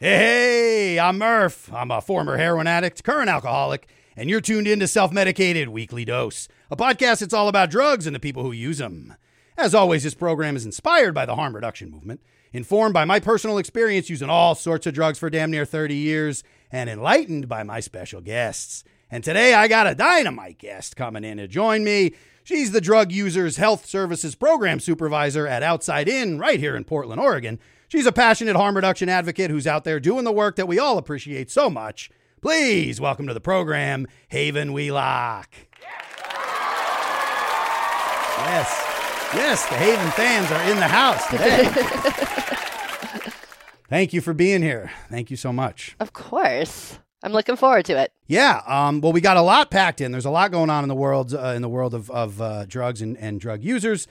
Hey, I'm Murph. I'm a former heroin addict, current alcoholic, and you're tuned in to Self Medicated Weekly Dose, a podcast that's all about drugs and the people who use them. As always, this program is inspired by the harm reduction movement, informed by my personal experience using all sorts of drugs for damn near 30 years, and enlightened by my special guests. And today I got a dynamite guest coming in to join me. She's the Drug Users Health Services Program Supervisor at Outside In right here in Portland, Oregon. She's a passionate harm reduction advocate who's out there doing the work that we all appreciate so much. Please welcome to the program, Haven Wheelock. Yes. Yes, the Haven fans are in the house today. Thank you for being here. Thank you so much. Of course. I'm looking forward to it. Yeah. Um, well, we got a lot packed in. There's a lot going on in the world uh, in the world of, of uh, drugs and, and drug users.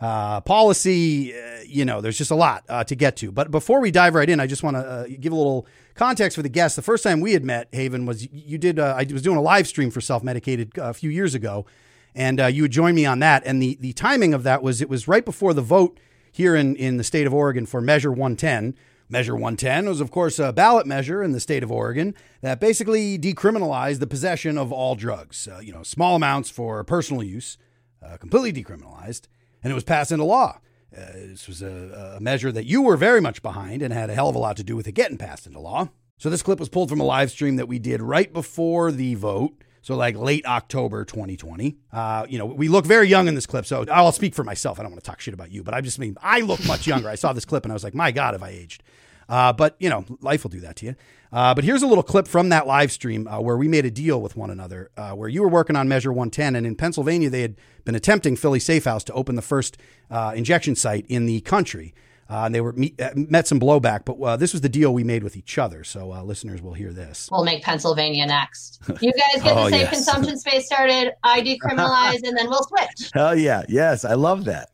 Uh, policy, uh, you know, there's just a lot uh, to get to. But before we dive right in, I just want to uh, give a little context for the guests. The first time we had met, Haven, was you did. I was doing a live stream for Self Medicated a few years ago, and you would join me on that. And the the timing of that was it was right before the vote here in in the state of Oregon for Measure 110. Measure 110 was, of course, a ballot measure in the state of Oregon that basically decriminalized the possession of all drugs. Uh, you know, small amounts for personal use, uh, completely decriminalized, and it was passed into law. Uh, this was a, a measure that you were very much behind and had a hell of a lot to do with it getting passed into law. So this clip was pulled from a live stream that we did right before the vote. So like late October 2020. Uh, you know, we look very young in this clip. So I'll speak for myself. I don't want to talk shit about you, but I just mean I look much younger. I saw this clip and I was like, my God, have I aged? Uh, but you know, life will do that to you. Uh, but here's a little clip from that live stream uh, where we made a deal with one another, uh, where you were working on Measure 110, and in Pennsylvania they had been attempting Philly Safe House to open the first uh, injection site in the country. Uh, and they were meet, uh, met some blowback, but uh, this was the deal we made with each other. So uh, listeners will hear this. We'll make Pennsylvania next. You guys get Oh, the safe yes. consumption space started. I decriminalize, and then we'll switch. Hell yeah. Yes, I love that.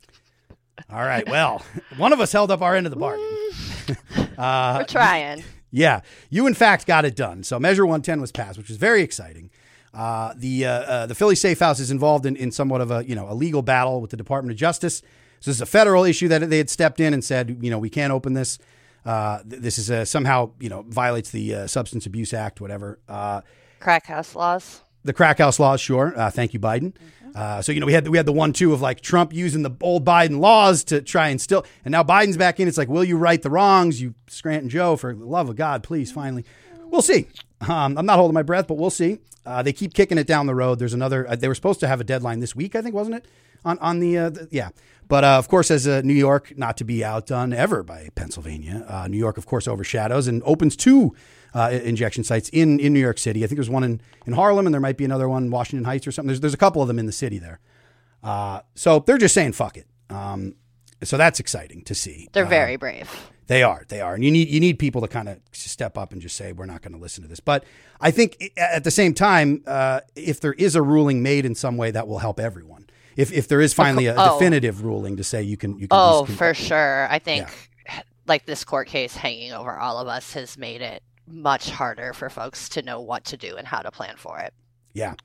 All right. Well, one of us held up our end of the bargain. Uh, We're trying. Yeah, you in fact got it done. So Measure 110 was passed, which was very exciting. Uh, the uh, uh, the Philly Safe House is involved in, in somewhat of a you know a legal battle with the Department of Justice. So this is a federal issue that they had stepped in and said you know we can't open this. Uh, this is uh somehow you know violates the uh, Substance Abuse Act, whatever. Uh, Crack house laws. the crack house laws, sure. Uh, thank you, Biden. Uh, so you know we had we had the one two of like Trump using the old Biden laws to try and still, and now Biden's back in. It's like, will you right the wrongs, you Scranton Joe? For the love of God, please, finally. We'll see. Um, I'm not holding my breath, but we'll see. Uh, they keep kicking it down the road. There's another. Uh, they were supposed to have a deadline this week, I think, wasn't it? On on the, uh, the yeah. But uh, of course, as uh, New York, not to be outdone ever by Pennsylvania, uh, New York, of course, overshadows and opens two uh, injection sites in, in New York City. I think there's one in, in Harlem, and there might be another one in Washington Heights or something. There's, there's a couple of them in the city there. Uh, so they're just saying fuck it. Um, so that's exciting to see. They're very brave. they are. They are. And you need you need people to kind of step up and just say we're not going to listen to this. But I think at the same time, uh, if there is a ruling made in some way, that will help everyone. If if there is finally a oh. definitive ruling to say you can you can Oh, for sure. I think like this court case hanging over all of us has made it much harder for folks to know what to do and how to plan for it. Yeah.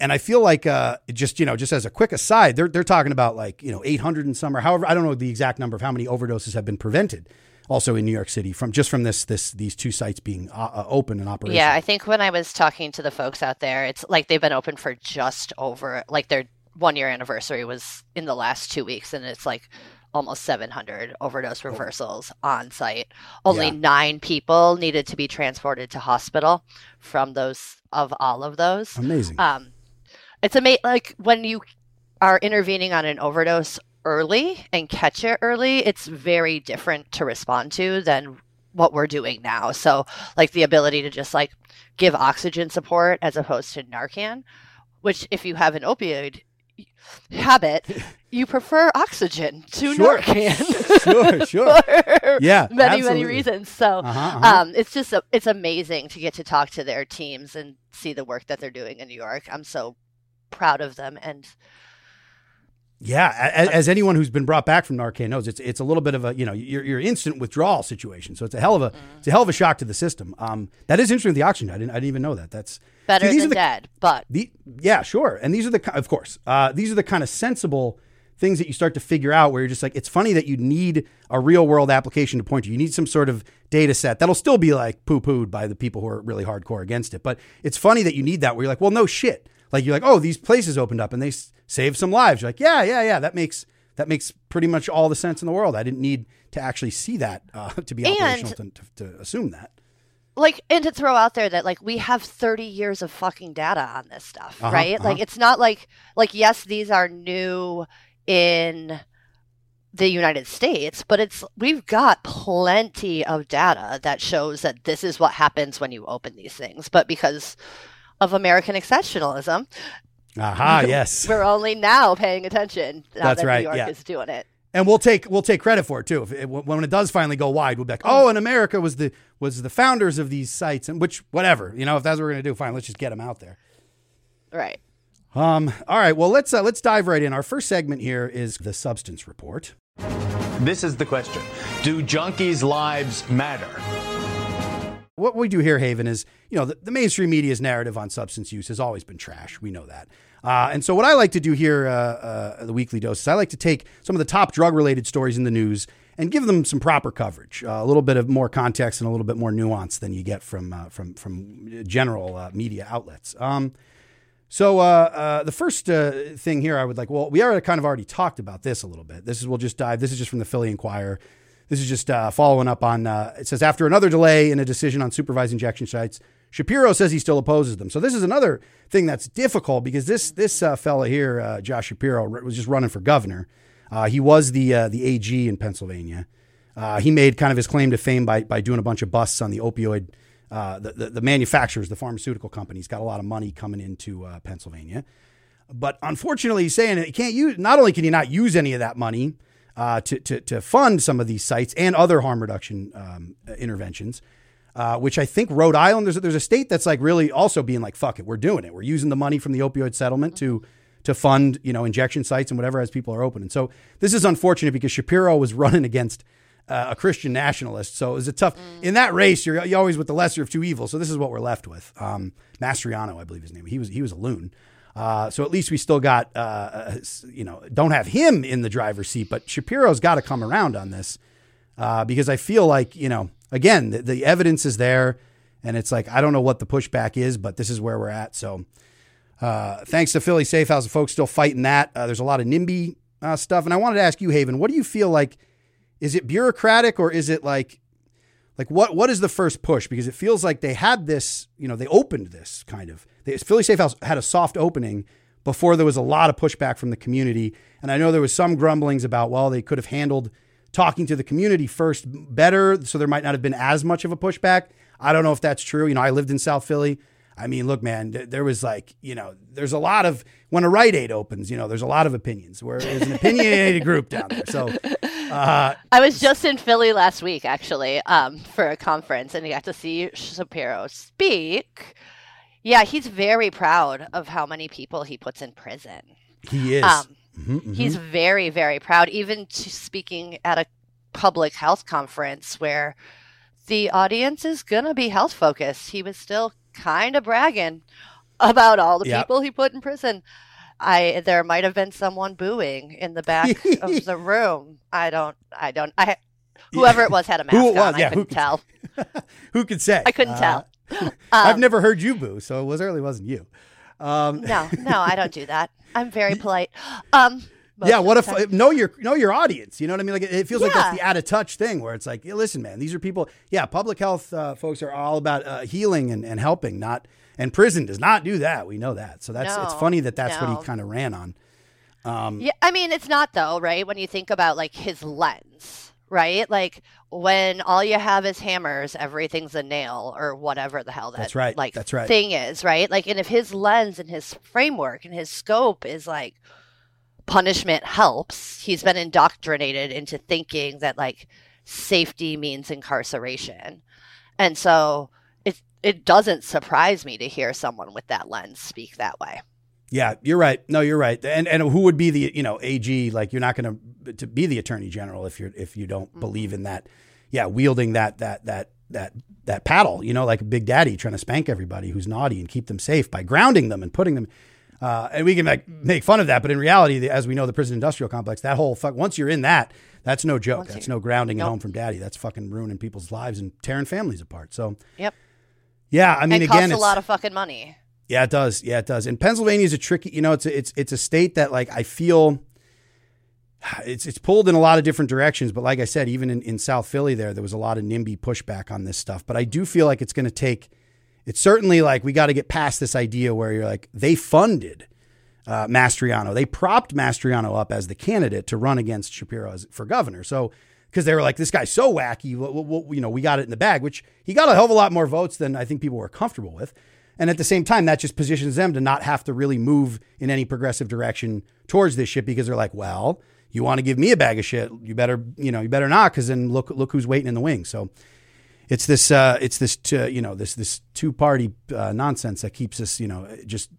And I feel like uh, just you know just as a quick aside, they're they're talking about like you know 800 and some or however I don't know the exact number of how many overdoses have been prevented. Also in New York City from just from this this these two sites being uh, uh, open and operational. Yeah, I think when I was talking to the folks out there, it's like they've been open for just over like their one year anniversary was in the last two weeks, and it's like almost 700 overdose reversals on site. Only Yeah. nine people needed to be transported to hospital from those of all of those. amazing. Um, it's amazing. Like when you are intervening on an overdose early and catch it early, it's very different to respond to than what we're doing now. So, like the ability to just like give oxygen support as opposed to Narcan, which if you have an opioid habit, you prefer oxygen to Sure. Narcan. Sure, sure. for Yeah, many many reasons. So, Uh-huh, uh-huh. um, it's just a, it's amazing to get to talk to their teams and see the work that they're doing in New York. I'm so proud of them, and Yeah, as, as anyone who's been brought back from Narcan knows, it's it's a little bit of a you know your your instant withdrawal situation. So it's a hell of a it's a hell of a shock to the system. Um, that is interesting. The oxygen, I didn't I didn't even know that. That's better See, these than are the- dead. But the yeah sure, and these are the of course uh, these are the kind of sensible things that you start to figure out where you're just like, it's funny that you need a real world application to point to. You need some sort of data set that'll still be like poo pooed by the people who are really hardcore against it. But it's funny that you need that where you're like, well, no shit. Like you're like, oh, these places opened up and they s- saved some lives. You're like, yeah, yeah, yeah. That makes that makes pretty much all the sense in the world. I didn't need to actually see that uh, to be And- operational to, to, to assume that. like and to throw out there that like we have 30 years of fucking data on this stuff Uh-huh, right like uh-huh. it's not like like yes these are new in the united states but it's we've got plenty of data that shows that this is what happens when you open these things but because of american exceptionalism Aha, yes. we're only now paying attention now That's that right, new york yeah. is doing it and we'll take we'll take credit for it too. If it, when it does finally go wide, we'll be like, oh, and America was the was the founders of these sites, and which whatever, you know, if that's what we're gonna do, fine, let's just get them out there. right Um, all right, well let's uh, let's dive right in. Our first segment here is the substance report. This is the question Do junkies' lives matter? What we do here, Haven, is you know the, the mainstream media's narrative on substance use has always been trash. We know that. Uh, and so, what I like to do here, uh, uh, the weekly dose, is I like to take some of the top drug related stories in the news and give them some proper coverage, uh, a little bit of more context and a little bit more nuance than you get from uh, from from general uh, media outlets. Um, so the first thing here, I would like. Well, we already kind of already talked about this a little bit. This is we'll just dive. This is just from the Philly Inquirer. This is just uh, following up on. Uh, it says after another delay in a decision on supervised injection sites, Shapiro says he still opposes them. So this is another thing that's difficult because this this uh, fella here, uh, Josh Shapiro, was just running for governor. Uh, he was the uh, the AG in Pennsylvania. He made kind of his claim to fame by by doing a bunch of busts on the opioid. The, the the manufacturers, the pharmaceutical companies, got a lot of money coming into Pennsylvania. But unfortunately, he's saying you can't use. Not only can you not use any of that money uh, to, to to fund some of these sites and other harm reduction um, interventions, uh, which I think Rhode Island there's a, there's a state that's like really also being like fuck it, we're doing it. We're using the money from the opioid settlement to to fund you know injection sites and whatever as people are open. And so this is unfortunate because Shapiro was running against. Uh, a Christian nationalist, so it was a tough in that race. You're, you're always with the lesser of two evils. So this is what we're left with. Um, Mastriano, I believe his name. He was he was a loon. Uh, so at least we still got, uh, uh, you know, don't have him in the driver's seat, but Shapiro's got to come around on this uh, because I feel like, you know, again, the, the evidence is there and it's like, I don't know what the pushback is, but this is where we're at. So uh, thanks to Philly Safe House, folks still fighting that. Uh, there's a lot of NIMBY stuff. And I wanted to ask you, Haven, what do you feel like? Is it bureaucratic or is it like, like what what is the first push? Because it feels like they had this, you know, they opened this kind of. They, Philly Safe House had a soft opening before there was a lot of pushback from the community, and I know there was some grumblings about well they could have handled talking to the community first better, so there might not have been as much of a pushback. I don't know if that's true. You know, I lived in South Philly. I mean, look, man, th- there was like, you know, there's a lot of when a Rite Aid opens, you know, there's a lot of opinions. Where there's an opinionated group down there. So, uh, I was just in Philly last week, actually, um, for a conference, and I got to see Shapiro speak. Yeah, he's very proud of how many people he puts in prison. he is. Um, Mhm, mhm. He's very, very proud, even to speaking at a public health conference where the audience is going to be health focused. He was still kind of bragging about all the Yep. people he put in prison. I there might have been someone booing in the back of the room. I don't. I don't. I whoever it was had a mask Who it was, on. yeah, I who couldn't could- tell. Who could say? I couldn't Uh, tell. I've Um, never heard you boo, so it was certainly wasn't you. Um, No, no, I don't do that. I'm very polite. Um. yeah, what if time. know your know your audience? You know what I mean? Like it, it feels like that's the out of touch thing where it's like, yeah, listen, man, these are people. Yeah, public health uh, folks are all about uh, healing and, and helping, not and prison does not do that. We know that. So that's it's funny that that's what he kind of ran on. Um, Yeah, I mean, it's not though, right? When you think about like his lens, right? Like when all you have is hammers, everything's a nail or whatever the hell that That's right, like that's right. thing is, right? Like, and if his lens and his framework and his scope is like punishment helps, he's been indoctrinated into thinking that like safety means incarceration, and so it it doesn't surprise me to hear someone with that lens speak that way. Yeah, you're right. No, you're right. And and who would be the you know AG? Like you're not going to to be the attorney general if you're if you don't Mm-hmm. believe in that. Yeah, wielding that that that that that paddle. You know, like Big Daddy trying to spank everybody who's naughty and keep them safe by grounding them and putting them. Uh, and we can like make fun of that, but in reality, the- as we know, the prison industrial complex, that whole fuck, once you're in that, that's no joke. Once That's no grounding at home from daddy. That's fucking ruining people's lives and tearing families apart. So, Yep. yeah, I mean, and again, costs a lot of fucking money. Yeah, it does. Yeah, it does. And Pennsylvania is a tricky, you know, it's a, it's it's a state that like I feel it's it's pulled in a lot of different directions. But like I said, even in, in South Philly, there there was a lot of NIMBY pushback on this stuff. But I do feel like it's going to take. It's certainly like we got to get past this idea where you're like they funded uh, Mastriano, they propped Mastriano up as the candidate to run against Shapiro as, for governor. So because they were like, this guy's so wacky, w- w- w- you know, we got it in the bag. Which he got a hell of a lot more votes than I think people were comfortable with. And at the same time, that just positions them to not have to really move in any progressive direction towards this shit because they're like, well, you want to give me a bag of shit, you better, you know, you better not, because then look, look who's waiting in the wings. So it's this, uh, it's this, t- you know, this this two party uh, nonsense that keeps us, you know, just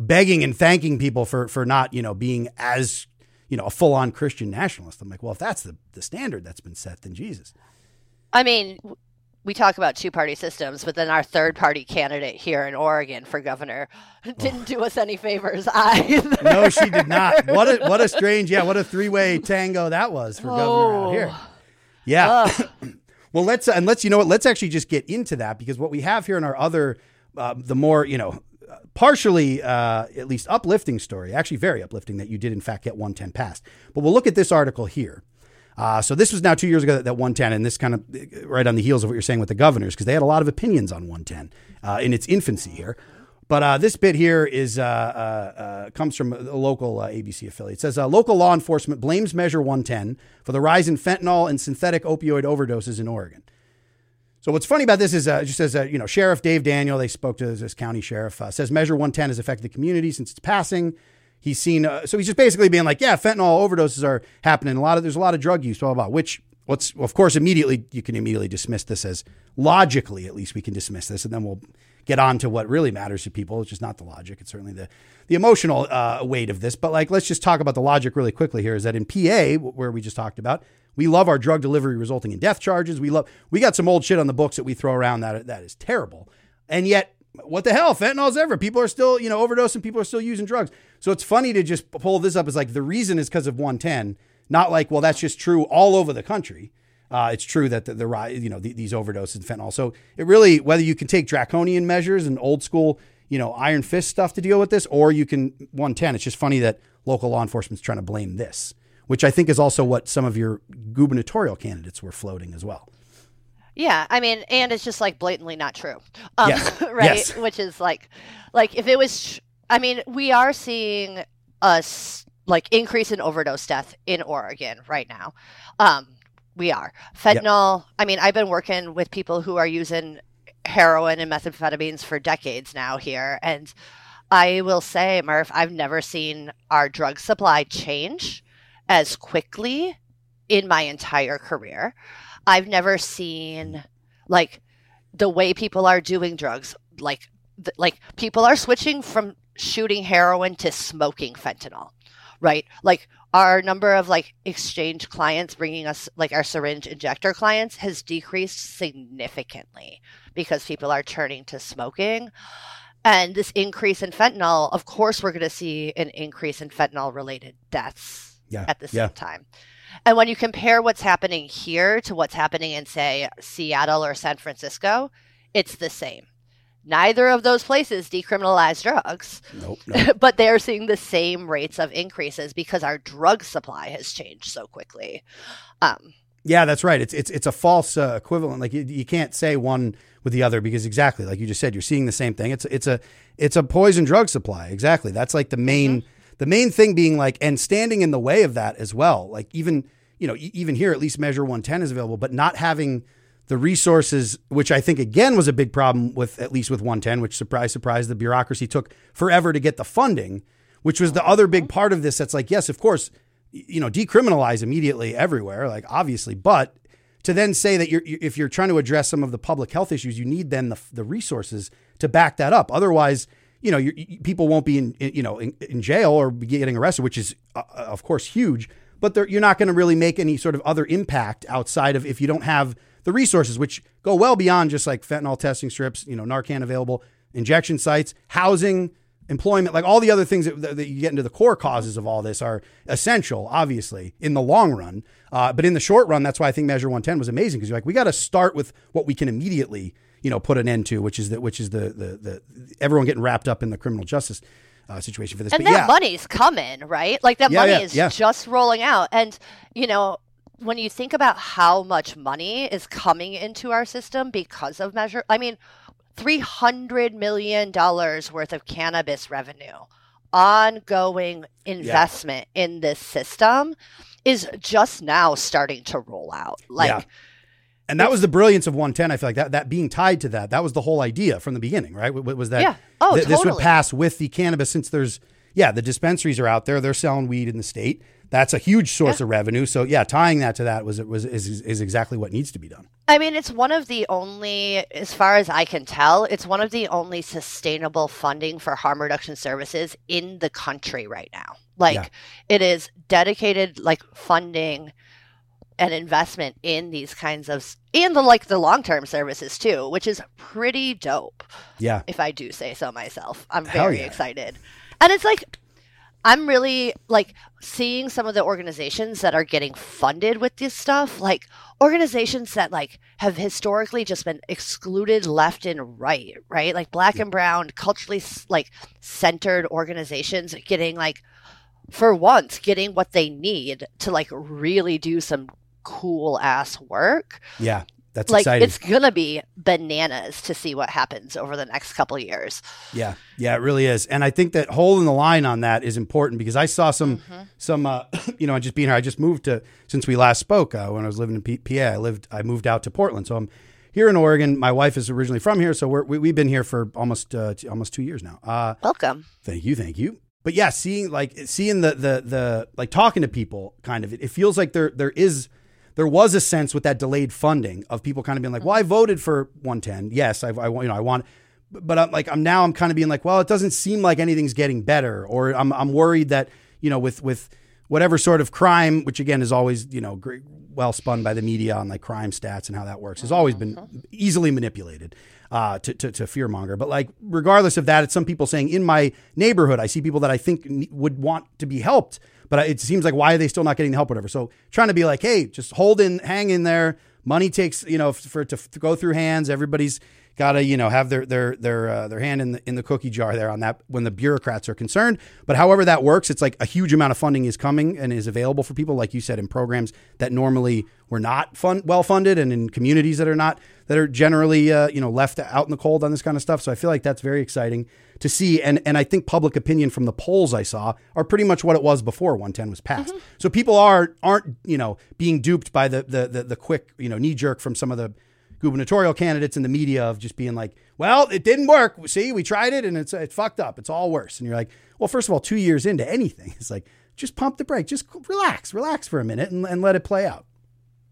begging and thanking people for for not, you know, being as, you know, a full on Christian nationalist. I'm like, well, if that's the the standard that's been set, then Jesus. I mean, we talk about two party systems, but then our third party candidate here in Oregon for governor didn't do us any favors either. No, she did not. What a what a strange, yeah, what a three way tango that was for governor out here. Yeah. well, let's and let's you know what? Let's actually just get into that because what we have here in our other, uh, the more you know, partially uh, at least uplifting story, actually very uplifting that you did in fact get 110 passed. But we'll look at this article here. Uh, so this was now two years ago that, that 110, and this kind of right on the heels of what you're saying with the governors, because they had a lot of opinions on 110 uh, in its infancy here. But uh, this bit here is uh, uh, uh, comes from a local ABC affiliate. It says local law enforcement blames Measure 110 for the rise in fentanyl and synthetic opioid overdoses in Oregon. So what's funny about this is uh, it just says uh, you know Sheriff Dave Daniel. They spoke to this county sheriff. Uh, says Measure 110 has affected the community since its passing. He's seen uh, so he's just basically being like, yeah, fentanyl overdoses are happening. A lot of there's a lot of drug use. Blah blah. blah which what's of course immediately you can immediately dismiss this as logically at least we can dismiss this, and then we'll get on to what really matters to people. It's just not the logic. It's certainly the the emotional uh, weight of this. But like, let's just talk about the logic really quickly here. Is that in PA where we just talked about, we love our drug delivery resulting in death charges. We love we got some old shit on the books that we throw around that that is terrible, and yet. What the hell? Fentanyl's ever. People are still, you know, overdosing. People are still using drugs. So it's funny to just pull this up as like the reason is because of 110, not like, well, that's just true all over the country. Uh, it's true that the, you know, the, these overdoses of fentanyl. So it really, whether you can take draconian measures and old school, you know, iron fist stuff to deal with this, or you can 110. It's just funny that local law enforcement's trying to blame this, which I think is also what some of your gubernatorial candidates were floating as well. Yeah, I mean, and it's just like blatantly not true, um, Yes, right? yes. Which is like, like if it was, I mean, we are seeing us like increase in overdose death in Oregon right now. Um, we are fentanyl. I mean, I've been working with people who are using heroin and methamphetamines for decades now here, and I will say, Murph, I've never seen our drug supply change as quickly in my entire career. I've never seen like the way people are doing drugs. Like, th- like people are switching from shooting heroin to smoking fentanyl, right? Like our number of like exchange clients bringing us like our syringe injector clients has decreased significantly because people are turning to smoking. And this increase in fentanyl, of course, we're going to see an increase in fentanyl related deaths Yeah. at the same yeah. time. And when you compare what's happening here to what's happening in, say, Seattle or San Francisco, it's the same. Neither of those places decriminalize drugs, Nope. No. but they're seeing the same rates of increases because our drug supply has changed so quickly. Um, Yeah, that's right. It's it's it's a false uh, equivalent. Like you, you can't say one with the other because exactly like you just said, you're seeing the same thing. It's it's a it's a poison drug supply. Exactly. That's like the main the main thing being like and standing in the way of that as well. Like even you know even here at least Measure 110 is available, but not having the resources, which I think again was a big problem with at least with 110, which surprise surprise the bureaucracy took forever to get the funding, which was the other big uh-huh. part of this. That's like yes, of course you know, decriminalize immediately everywhere, like obviously, but to then say that you're, if you're trying to address some of the public health issues, you need then the, the resources to back that up. Otherwise, you know, you people won't be in, in you know, in, in jail or be getting arrested, which is uh, of course huge, but you're not going to really make any sort of other impact outside of if you don't have the resources, which go well beyond just like fentanyl testing strips, you know, Narcan available, injection sites, housing, employment, like all the other things that, that you get into the core causes of all this are essential, obviously, in the long run. Uh, but in the short run, that's why I think Measure 110 was amazing because you're like, we got to start with what we can immediately, you know, put an end to, which is the, which is the, the, the, everyone getting wrapped up in the criminal justice uh, situation for this. and but that yeah, money's coming, right? Like that Yeah, money yeah, is just rolling out. And, you know, when you think about how much money is coming into our system because of measure, I mean, $300 million worth of cannabis revenue, ongoing investment in this system is just now starting to roll out. Like. And that was the brilliance of 110. I feel like that that being tied to that, that was the whole idea from the beginning, right? Was that Yeah. Oh, th- this would pass with the cannabis since there's yeah, the dispensaries are out there, they're selling weed in the state. That's a huge source of revenue. So yeah, tying that to that was was is, is exactly what needs to be done. I mean, it's one of the only, as far as I can tell, it's one of the only sustainable funding for harm reduction services in the country right now. Like, Yeah. it is dedicated, like, funding and investment in these kinds of, and the, like, the long term services too, which is pretty dope, Yeah. if I do say so myself. I'm Hell very yeah. excited. And it's like, I'm really like seeing some of the organizations that are getting funded with this stuff, like organizations that like have historically just been excluded left and right, right? Like black and brown, culturally like centered organizations getting like for once getting what they need to like really do some cool ass work. Yeah. That's like exciting. it's gonna be bananas to see what happens over the next couple years. Yeah, yeah, it really is, and I think that holding the line on that is important because I saw some, Mm-hmm. some, uh, you know, just being here. I just moved to since we last spoke uh, when I was living in P- PA. I lived, I moved out to Portland, so I'm here in Oregon. My wife is originally from here, so we're, we, we've been here for almost uh, t- almost two years now. Uh, Welcome. Thank you, thank you. But yeah, seeing like seeing the the the like talking to people, kind of, it, it feels like there there is there was a sense with that delayed funding of people kind of being like, well, I voted for 110. Yes, I, I want you know I want, but I'm like I'm now I'm kind of being like, well, it doesn't seem like anything's getting better, or I'm I'm worried that you know with with whatever sort of crime, which again is always you know great, well spun by the media on like crime stats and how that works, has always been easily manipulated uh, to, to, to fearmonger. But like, regardless of that, it's some people saying in my neighborhood, I see people that I think would want to be helped, but it seems like why are they still not getting the help, whatever. So trying to be like, hey, just hold in, hang in there. Money takes, you know, for to, to go through hands. Everybody's got to, you know, have their their their uh, their hand in the in the cookie jar there on that when the bureaucrats are concerned. But however that works, it's like a huge amount of funding is coming and is available for people, like you said, in programs that normally were not fun well funded, and in communities that are not that are generally uh, you know left out in the cold on this kind of stuff. So I feel like that's very exciting to see, and and I think public opinion from the polls I saw are pretty much what it was before 110 was passed. So people are aren't you know being duped by the the the, the quick you know knee jerk from some of the gubernatorial candidates in the media of just being like, well, it didn't work. See, we tried it and it's it's fucked up. It's all worse. And you're like, well, first of all, two years into anything, it's like just pump the brake, just relax, relax for a minute and, and let it play out.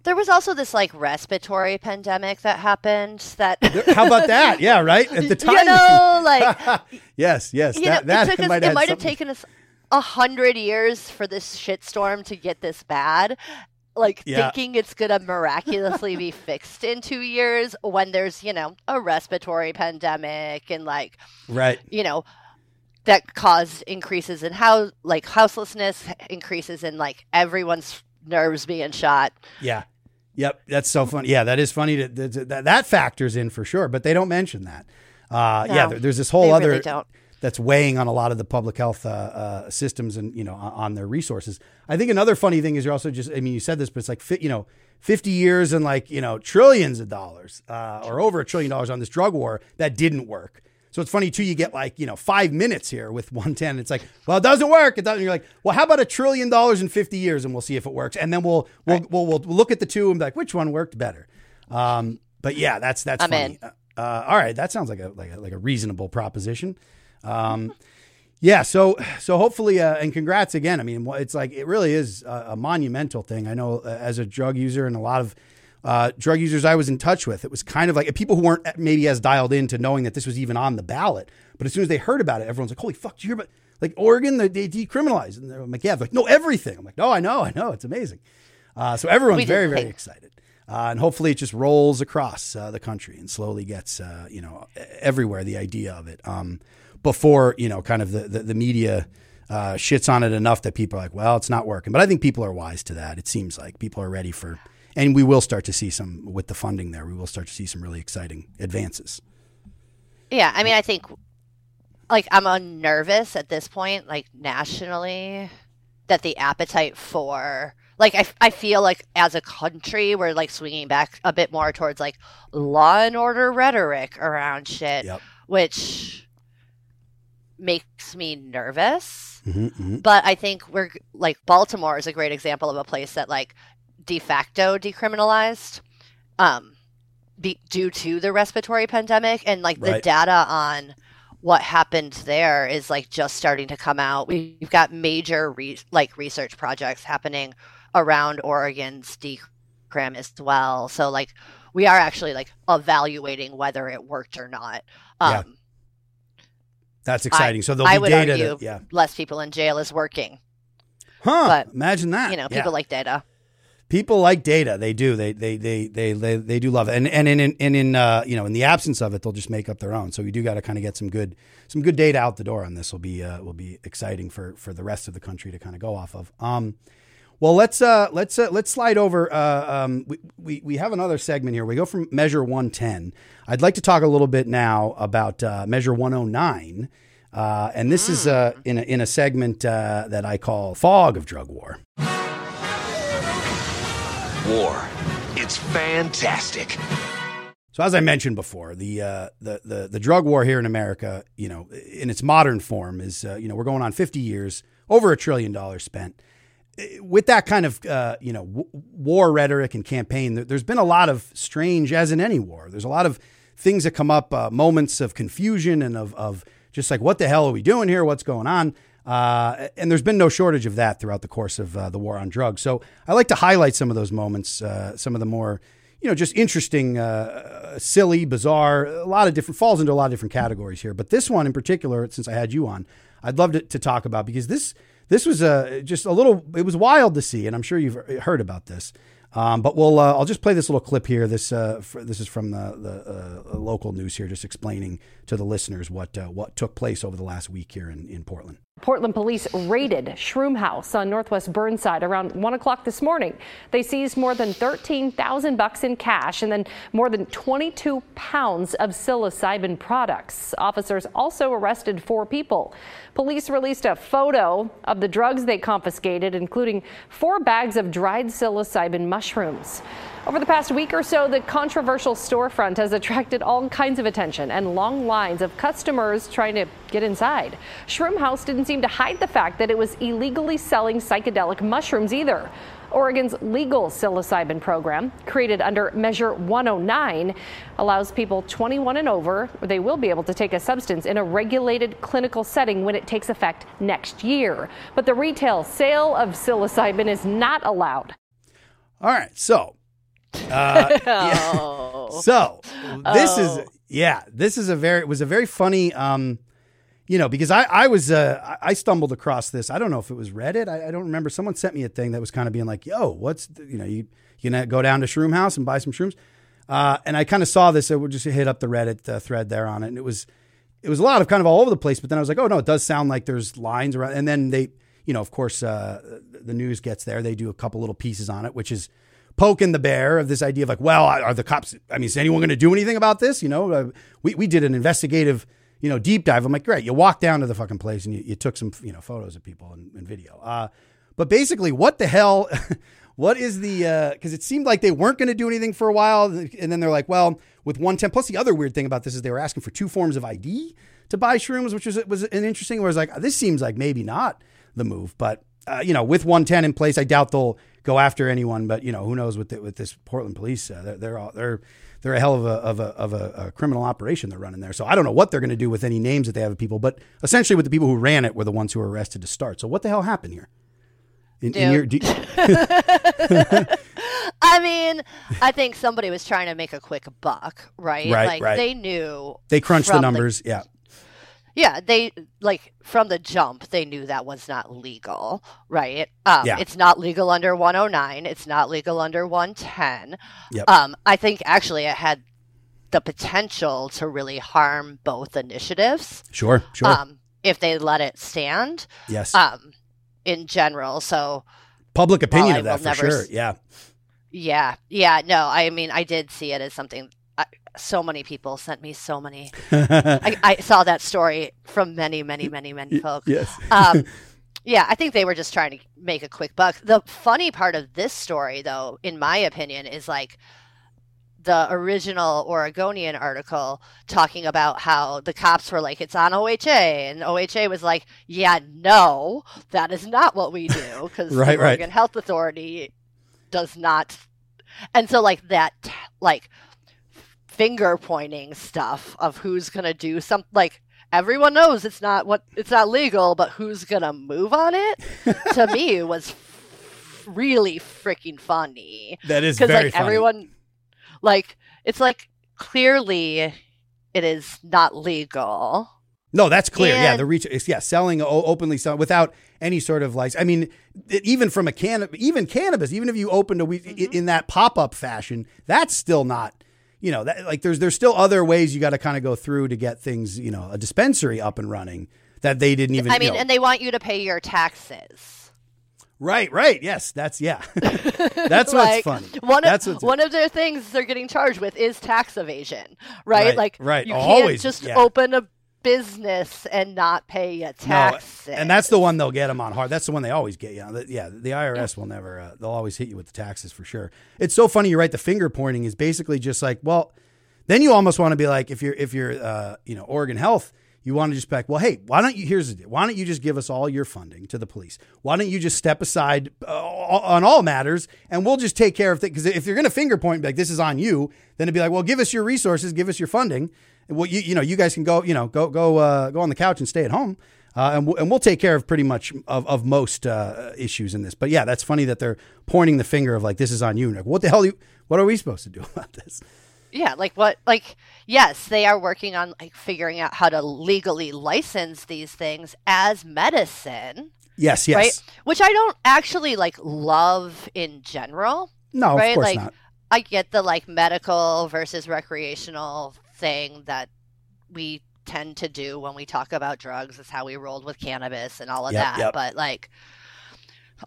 There was also this like respiratory pandemic that happened that How about that? Yeah, right. At the time, you know like yes, yes, that know, that it, took us, might it might have taken us a hundred years for this shitstorm to get this bad. Like Yeah. thinking it's gonna miraculously be fixed in two years when there's you know a respiratory pandemic and like right. you know that caused increases in how like houselessness, increases in like everyone's nerves being shot. Yeah. Yep. That's so funny. Yeah, that is funny. To, to- that, that factors in for sure, but they don't mention that. Uh, yeah, No, there- there's this whole other really don't. That's weighing on a lot of the public health uh, uh, systems and you know on, their resources. I think another funny thing is you're also just. I mean, you said this, but it's like fi- you know, 50 years and like you know trillions of dollars uh, or over a trillion dollars on this drug war that didn't work. So it's funny too. You get like you know five minutes here with 110. It's like, well, it doesn't work. It doesn't. You're like, well, how about a trillion dollars in 50 years, and we'll see if it works. And then we'll we'll we'll, we'll look at the two and be like, which one worked better. Um, but yeah, that's that's I'm funny. in. Uh, all right, that sounds like a like a, like a reasonable proposition. Um, yeah, so so hopefully, uh, and congrats again. I mean, it's like it really is a, a monumental thing. I know uh, as a drug user and a lot of uh, drug users I was in touch with, it was kind of like people who weren't maybe as dialed into knowing that this was even on the ballot. But as soon as they heard about it, everyone's like, "Holy fuck! You hear about like Oregon? They, they decriminalized." And they're like, "Yeah." They're like, "No, everything." I'm like, "No, I know, I know. It's amazing." Uh, so everyone's very very excited. Uh, and hopefully it just rolls across uh, the country and slowly gets, uh, you know, everywhere the idea of it um, before, you know, kind of the, the, the media uh, shits on it enough that people are like, well, it's not working. But I think people are wise to that. It seems like people are ready for, and we will start to see some, with the funding there, we will start to see some really exciting advances. Yeah, I mean, I think like I'm unnervous at this point, like nationally, that the appetite for like I, I feel like as a country we're like swinging back a bit more towards like law and order rhetoric around shit, Yep. which makes me nervous. hmm hmm But I think we're like Baltimore is a great example of a place that like de facto decriminalized um be, due to the respiratory pandemic and like the Right. data on what happened there is like just starting to come out. We've got major re- like research projects happening around Oregon's decrim as well. So like we are actually like evaluating whether it worked or not. Yeah. That's exciting. so there'll I be data. argue to, yeah. less people in jail is working. Huh. but, imagine that. You know, Yeah. people like data. people like data. They do. They they they they they, they do love it. And and in and in uh, you know in the absence of it, they'll just make up their own. So we do got to kind of get some good some good data out the door on this. Will be uh, will be exciting for for the rest of the country to kind of go off of. Um, well, let's uh let's uh, let's slide over. Uh, um, we, we we have another segment here. We go from measure one ten. I'd like to talk a little bit now about uh, measure one oh nine. Uh, and this is uh, in, a, in a segment uh, that I call Fog of Drug War. War. It's fantastic. So as I mentioned before, the uh, the the the drug war here in America, you know, in its modern form, is uh, you know we're going on 50 years, over a trillion dollars spent. With that kind of uh, you know w- war rhetoric and campaign, there, there's been a lot of strange, as in any war. There's a lot of things that come up, uh, moments of confusion and of of just like what the hell are we doing here? What's going on? Uh, and there's been no shortage of that throughout the course of uh, the war on drugs. So I like to highlight some of those moments, uh, some of the more you know, just interesting, uh, silly, bizarre, a lot of different, falls into a lot of different categories here. But this one in particular, since I had you on, I'd love to, to talk about because this, this was uh, just a little, it was wild to see. And I'm sure you've heard about this. Um, but we'll, uh, I'll just play this little clip here. This, uh, for, this is from the, the uh, local news here, just explaining to the listeners what, uh, what took place over the last week here in, in Portland. Portland police raided Shroom House on Northwest Burnside around one o'clock this morning. They seized more than 13,000 bucks in cash and then more than 22 pounds of psilocybin products. Officers also arrested four people. Police released a photo of the drugs they confiscated, including four bags of dried psilocybin mushrooms. Over the past week or so, the controversial storefront has attracted all kinds of attention and long lines of customers trying to get inside. Shroom House didn't seem to hide the fact that it was illegally selling psychedelic mushrooms either. Oregon's legal psilocybin program, created under Measure 109, allows people 21 and over, they will be able to take a substance in a regulated clinical setting when it takes effect next year. But the retail sale of psilocybin is not allowed. All right. So, uh, yeah. Oh. So this is Oh. yeah, this is a very it was a very funny um you know because I I was uh I- I stumbled across this. I don't know if it was Reddit. I, I don't remember. Someone sent me a thing that was kind of being like yo what's the, you know you you gonna go down to Shroom House and buy some shrooms? Uh and I kind of saw this. I would just hit up the Reddit uh, thread there on it. And it was it was a lot of kind of all over the place. But then I was like oh no it does sound like there's lines around. And then they you know of course uh the news gets there. They do a couple little pieces on it which is poking the bear of this idea of like, well, are the cops? I mean, is anyone going to do anything about this? You know, uh, we we did an investigative, you know, deep dive. I'm like, great, you walked down to the fucking place and you, you took some, you know, photos of people and, and video. Uh, but basically, what the hell? what is the? Because it seemed like they weren't going to do anything for a while, and then they're like, well, with 110. Plus, the other weird thing about this is they were asking for two forms of ID to buy shrooms, which was was an interesting. Where I was like, this seems like maybe not the move, but uh, you know, with 110 in place, I doubt they'll go after anyone. But you know, who knows with the, with this Portland police? Uh, they're they're all, they're they're a hell of a of a of a, a criminal operation they're running there. So I don't know what they're going to do with any names that they have of people. But essentially, with the people who ran it were the ones who were arrested to start. So what the hell happened here? In, in your, I mean, I think somebody was trying to make a quick buck, right? Right, like right. they knew they crunched the numbers. yeah, Yeah, they like from the jump they knew that was not legal, right? Um, Yeah. It's not legal under 109. It's not legal under 110. Yep. Um, I think actually it had the potential to really harm both initiatives Sure, sure. um, if they let it stand yes. um, in general. So Public opinion of that for sure. s- Yeah. yeah, yeah, no, I mean I did see it as something. I, so many people sent me so many. I, I saw that story from many, many, many, many folks. yes. um, yeah, I think they were just trying to make a quick buck. The funny part of this story, though, in my opinion, is like the original Oregonian article talking about how the cops were like, it's on OHA. And OHA was like, yeah, no, that is not what we do because Right, the right. Oregon Health Authority does not. And so, like, that, like, finger pointing stuff of who's going to do something like everyone knows it's not what it's not legal but who's going to move on it to me was f- really freaking funny That is because like funny. everyone like it's like clearly it is not legal No, that's clear. yeah, the reach yeah, selling o- openly sell, without any sort of license. I mean, it, even from a can, even cannabis, even if you opened a weed Mm-hmm. in that pop up fashion, that's still not. You know, that, like there's there's still other ways you got to kind of go through to get things. You know, a dispensary up and running that they didn't even. i mean you know- and they want you to pay your taxes right, right, yes, that's yeah, that's what's like, funny. One that's of what's one of their things they're getting charged with is tax evasion, right? Right, like right. you can't always, just yeah. open a business and not pay a No, and that's the one they'll get them on hard. That's the one they always get you. The- Yeah, the IRS will never. Uh, they'll always hit you with the taxes for sure. It's so funny. You're right. The finger pointing is basically just like, well, then you almost want to be like, if you're if you're uh, you know Oregon Health, you want to just be like, well, hey, why don't you? Here's the deal. Why don't you just give us all your funding to the police? Why don't you just step aside uh, on all matters, and we'll just take care of things? Because if you're going to finger point, like this is on you, then it'd be like, well, give us your resources, give us your funding. Well, you you know, you guys can go, you know, go go uh, go on the couch and stay at home. Uh, and, we'll, and we'll take care of pretty much of, of most uh, issues in this. But yeah, that's funny that they're pointing the finger of like this is on you. Like, what the hell? You, what are we supposed to do about this? yeah, like what? Like yes, they are working on like figuring out how to legally license these things as medicine, Yes, yes. right? Which I don't actually like love in general. No, right? of course like not. I get the like medical versus recreational thing that we tend to do when we talk about drugs. Is how we rolled with cannabis and all of Yep, that. yep. But like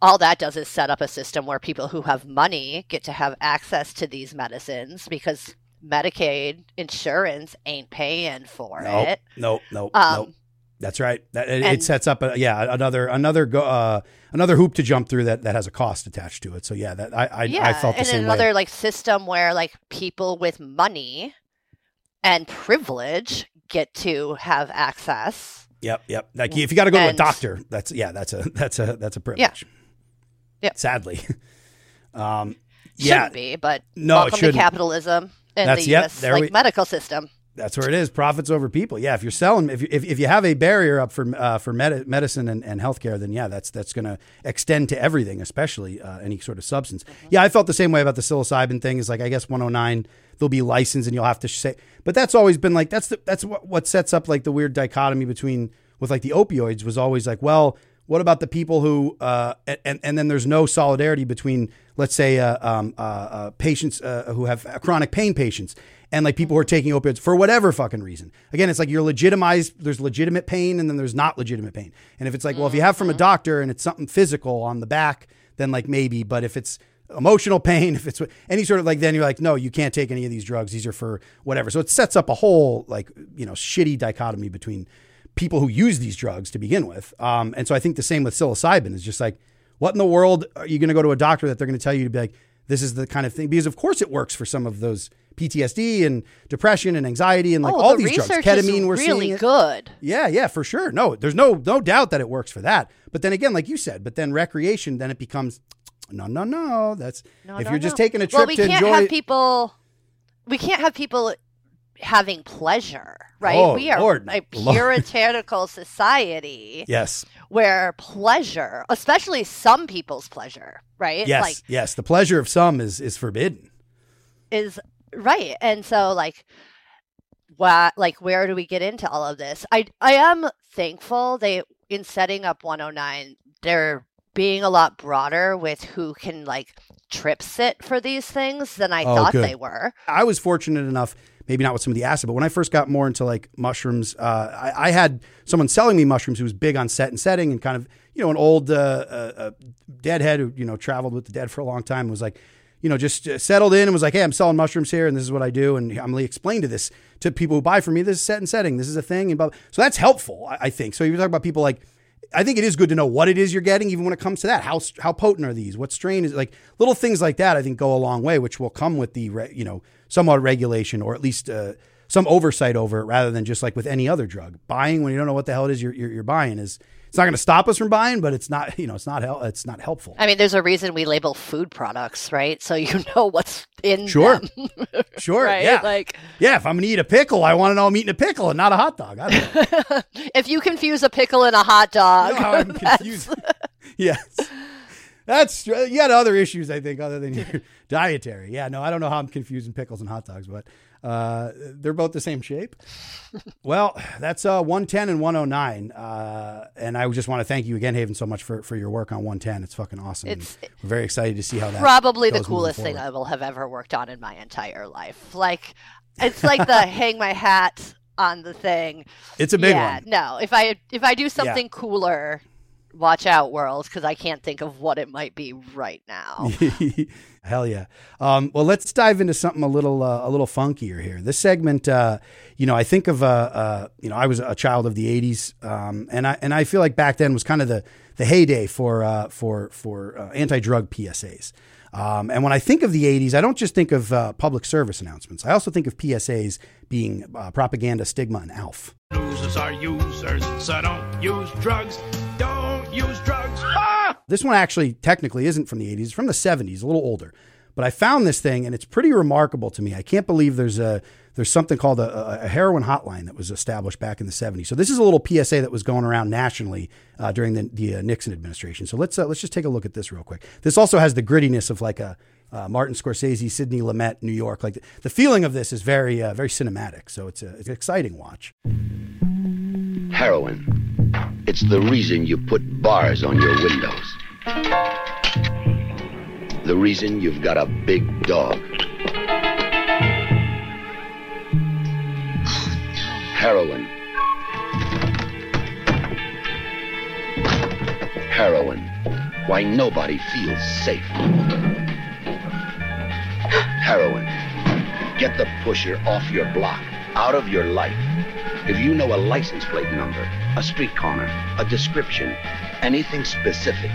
all that does is set up a system where people who have money get to have access to these medicines because Medicaid insurance ain't paying for Nope, it. nope, nope, Um, nope. That's right. That, it, it sets up, a, yeah, another another go, uh, another hoop to jump through that, that has a cost attached to it. So yeah, that I I, yeah, I felt the and same another way. like system where like people with money and privilege get to have access. Yep, yep. Like if you got to go to a doctor, that's yeah, that's a that's a that's a privilege. Yep. Sadly. um, yeah, Shouldn't be, but No, it welcome to capitalism and That's- the yep, U.S. like we- medical system. that's where it is. Profits over people. Yeah, if you're selling, if you, if, if you have a barrier up for uh, for medi- medicine and, and healthcare, then yeah, that's that's going to extend to everything, especially uh, any sort of substance. Mm-hmm. Yeah, I felt the same way about the psilocybin thing. Is like I guess 109 they'll be licensed and you'll have to say, but that's always been like that's the that's what what sets up like the weird dichotomy between with like the opioids was always like, well, what about the people who uh, and and then there's no solidarity between let's say uh, um, uh, uh, patients uh, who have chronic pain patients and like people who are taking opioids for whatever fucking reason. Again, it's like you're legitimized. There's legitimate pain and then there's not legitimate pain. And if it's like, well, if you have from a doctor and it's something physical on the back, then like maybe. But if it's emotional pain, if it's any sort of like, then you're like, no, you can't take any of these drugs. These are for whatever. So it sets up a whole like you know shitty dichotomy between people who use these drugs to begin with. Um, and so I think the same with psilocybin is just like, what in the world are you going to go to a doctor that they're going to tell you to be like, this is the kind of thing? Because of course it works for some of those PTSD and depression and anxiety and like oh, all the these drugs. Ketamine, we're really seeing good. Yeah, yeah, for sure. No, there's no no doubt that it works for that. But then again, like you said, but then recreation, then it becomes no, no, no. That's No, if no, you're just no. taking a trip well, we to can't enjoy. have people. We can't have people having pleasure, right? Oh, we are Lord, a Lord. puritanical society yes, where pleasure, especially some people's pleasure, right? yes, Like yes. The pleasure of some is is forbidden. is right. And so like why, like, where do we get into all of this? I I am thankful they in setting up 109, they're being a lot broader with who can like trip sit for these things than I Oh, thought good. they were. I was fortunate enough, maybe not with some of the acid, but when I first got more into like mushrooms, uh, I, I had someone selling me mushrooms who was big on set and setting and kind of, you know, an old uh, uh, uh, deadhead who, you know, traveled with the dead for a long time and was like, you know, just uh, settled in and was like, hey, I'm selling mushrooms here and this is what I do. And I'm going to explain to this to people who buy from me. This is set and setting. This is a thing. And blah, blah. So that's helpful, I, I think. So you talk about people like, I think it is good to know what it is you're getting, even when it comes to that. How how potent are these? What strain is like little things like that? I think go a long way, which will come with the you know somewhat regulation or at least uh, some oversight over it, rather than just like with any other drug. Buying when you don't know what the hell it is you're you're, you're buying is it's not going to stop us from buying, but it's not you know it's not hel- it's not helpful. I mean, there's a reason we label food products, right? So you know what's in Sure. them, Sure, right? yeah, Like, yeah. If I'm going to eat a pickle, I want to know I'm eating a pickle and not a hot dog. I don't know. if you confuse a pickle and a hot dog, You know how I'm confused. yes. That's you got other issues, I think, other than your dietary. Yeah, no, I don't know how I'm confusing pickles and hot dogs, but uh, they're both the same shape. well, that's uh, 110 and 109. Uh, and I just want to thank you again, Haven, so much for, for your work on 110. It's fucking awesome. and It's- we're very excited to see how that probably the coolest thing. I will have ever worked on in my entire life. Like, it's like the hang my hat on the thing. It's a big yeah, one. no. If I if I do something cooler, watch out, world, because I can't think of what it might be right now. Hell yeah. Um, well, let's dive into something a little uh, a little funkier here. This segment, uh, you know, I think of uh, uh, you know, I was a child of the '80s, um, and I and I feel like back then was kind of the the heyday for uh, for for uh, anti drug PSAs. Um, and when I think of the '80s, I don't just think of uh, public service announcements. I also think of PSAs being uh, propaganda, stigma, and ALF. Losers are users, so don't use drugs. Don't use drugs. Ah! This one actually technically isn't from the 80s, it's from the 70s, a little older. But I found this thing and it's pretty remarkable to me. I can't believe there's a there's something called a, a heroin hotline that was established back in the 70s. So this is a little PSA that was going around nationally uh, during the, the uh, Nixon administration. So let's uh, let's just take a look at this real quick. This also has the grittiness of like a uh, Martin Scorsese, Sidney Lumet, New York. Like the, the feeling of this is very uh, very cinematic. So it's, a, it's an exciting watch. Heroin. It's the reason you put bars on your windows. The reason you've got a big dog. Heroin. Heroin. Why nobody feels safe. Heroin. Get the pusher off your block, out of your life. If you know a license plate number, a street corner, a description, anything specific,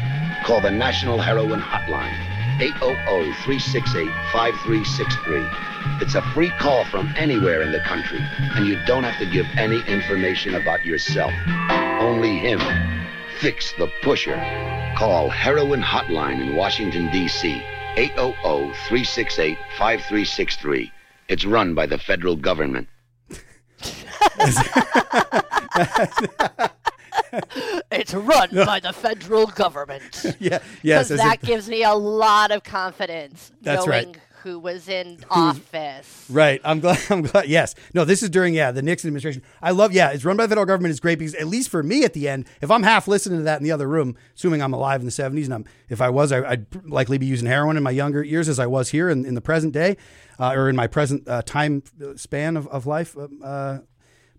call the National Heroin Hotline, 800-368-5363. It's a free call from anywhere in the country, and you don't have to give any information about yourself. Only him. Fix the pusher. Call Heroin Hotline in Washington, D.C., 800-368-5363. It's run by the federal government. it's run by the federal government. yeah, yes. Because that if- gives me a lot of confidence That's knowing right. who was in office. Right. I'm glad. I'm glad. Yes. No, this is during, yeah, the Nixon administration. I love, yeah, it's run by the federal government. It's great because, at least for me at the end, if I'm half listening to that in the other room, assuming I'm alive in the 70s, and I'm, if I was, I, I'd likely be using heroin in my younger years as I was here in, in the present day uh, or in my present uh, time span of, of life. Uh,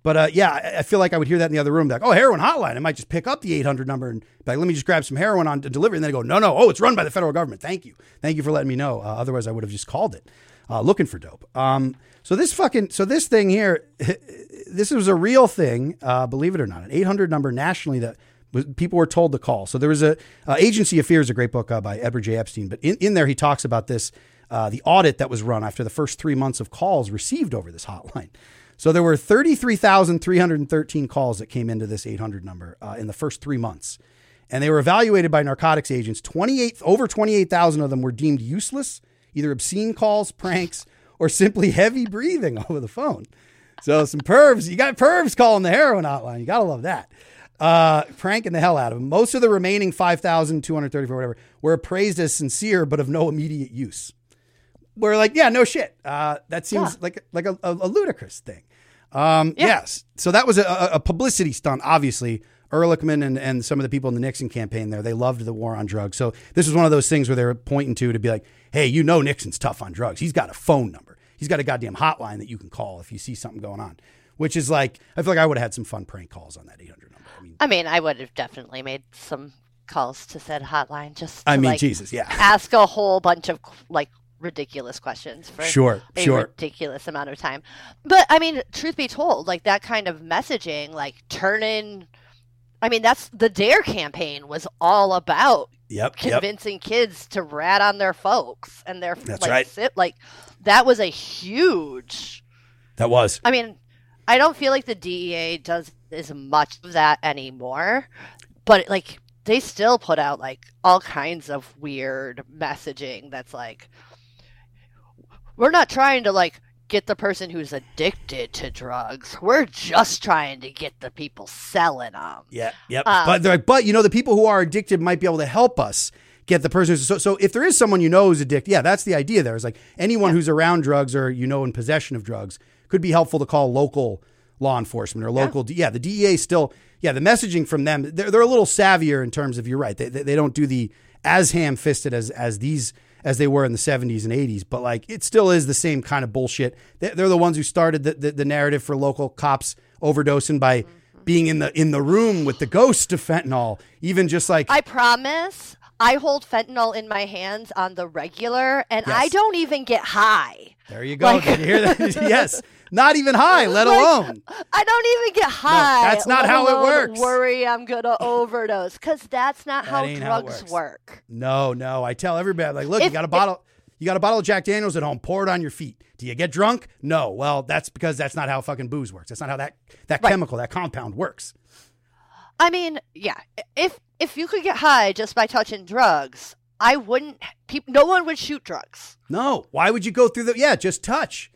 but uh, yeah, I- feel like I would hear that in the other room, like, oh, heroin hotline. I might just pick up the 800 number and like, let me just grab some heroin on delivery. And then I go, no, no, oh, it's run by the federal government. Thank you. Thank you for letting me know. Uh, otherwise, I would have just called it uh, looking for dope. Um, so this fucking, so this thing here, this was a real thing, uh, believe it or not, an 800 number nationally that people were told to call. So there was a uh, Agency of Fear is a great book uh, by Edward J. Epstein, but in, in there he talks about this, the audit that was run after the first three months of calls received over this hotline. So there were 33,313 calls that came into this 800 number uh, in the first three months. And they were evaluated by narcotics agents. 28, over 28,000 of them were deemed useless, either obscene calls, pranks, or simply heavy breathing over the phone. So some pervs, you got pervs calling the heroin hotline. You got to love that. Uh, pranking the hell out of them. Most of the remaining 5,234, whatever, were appraised as sincere, but of no immediate use. We're like, yeah, no shit. Uh, that seems Yeah. like like a, a, a ludicrous thing. Um, Yeah. Yes. So that was a, a- publicity stunt, obviously. Ehrlichman and, and some of the people in the Nixon campaign there, they loved the war on drugs. So this was one of those things where they were pointing to to be like, hey, you know Nixon's tough on drugs. He's got a phone number. He's got a goddamn hotline that you can call if you see something going on. Which is like, I feel like I would have had some fun prank calls on that 800 number. I mean, I mean, I would have definitely made some calls to said hotline just. To, I mean, like, Jesus, yeah. Ask a whole bunch of like ridiculous questions for Sure, a sure. ridiculous amount of time. But I mean, truth be told, like that kind of messaging, like turning. I mean, that's the Dare campaign was all about Yep. Yep. convincing kids to rat on their folks and their That's like, right. sit, like that was a huge That was. I mean, I don't feel like the DEA does as much of that anymore, but like they still put out like all kinds of weird messaging that's like we're not trying to like get the person who's addicted to drugs. We're just trying to get the people selling them. Yeah, yep. Um, but they're like, but you know, the people who are addicted might be able to help us get the person. Who's, so, so if there is someone you know who's addicted, yeah, that's the idea. There is like anyone who's around drugs or you know in possession of drugs could be helpful to call local law enforcement or local. Yeah, the DEA still. Yeah, the messaging from them, they're, they're a little savvier in terms of you're right. They, they, they don't do the as ham fisted as as these as they were in the 70s and 80s, but like it still is the same kind of bullshit. They- They're the ones who started the, the, the narrative for local cops overdosing by being in the in the room with the ghost of fentanyl, even just like I promise I hold fentanyl in my hands on the regular and I don't even get high. there you go. like- Did you hear that? yes, not even high, let Like, alone. I don't even get high. No, that's not how it works. Worry I'm gonna overdose because that's not how how drugs works. work. No, no. I tell everybody, like, look, you got a bottle, you got a bottle of Jack Daniels at home. Pour it on your feet. Do you get drunk? No. Well, that's because that's not how fucking booze works. That's not how that that Right. chemical, that compound works. I mean, yeah. If if you could get high just by touching drugs, I wouldn't. Peop, no one would shoot drugs. No. Why would you go through the? Yeah, just touch.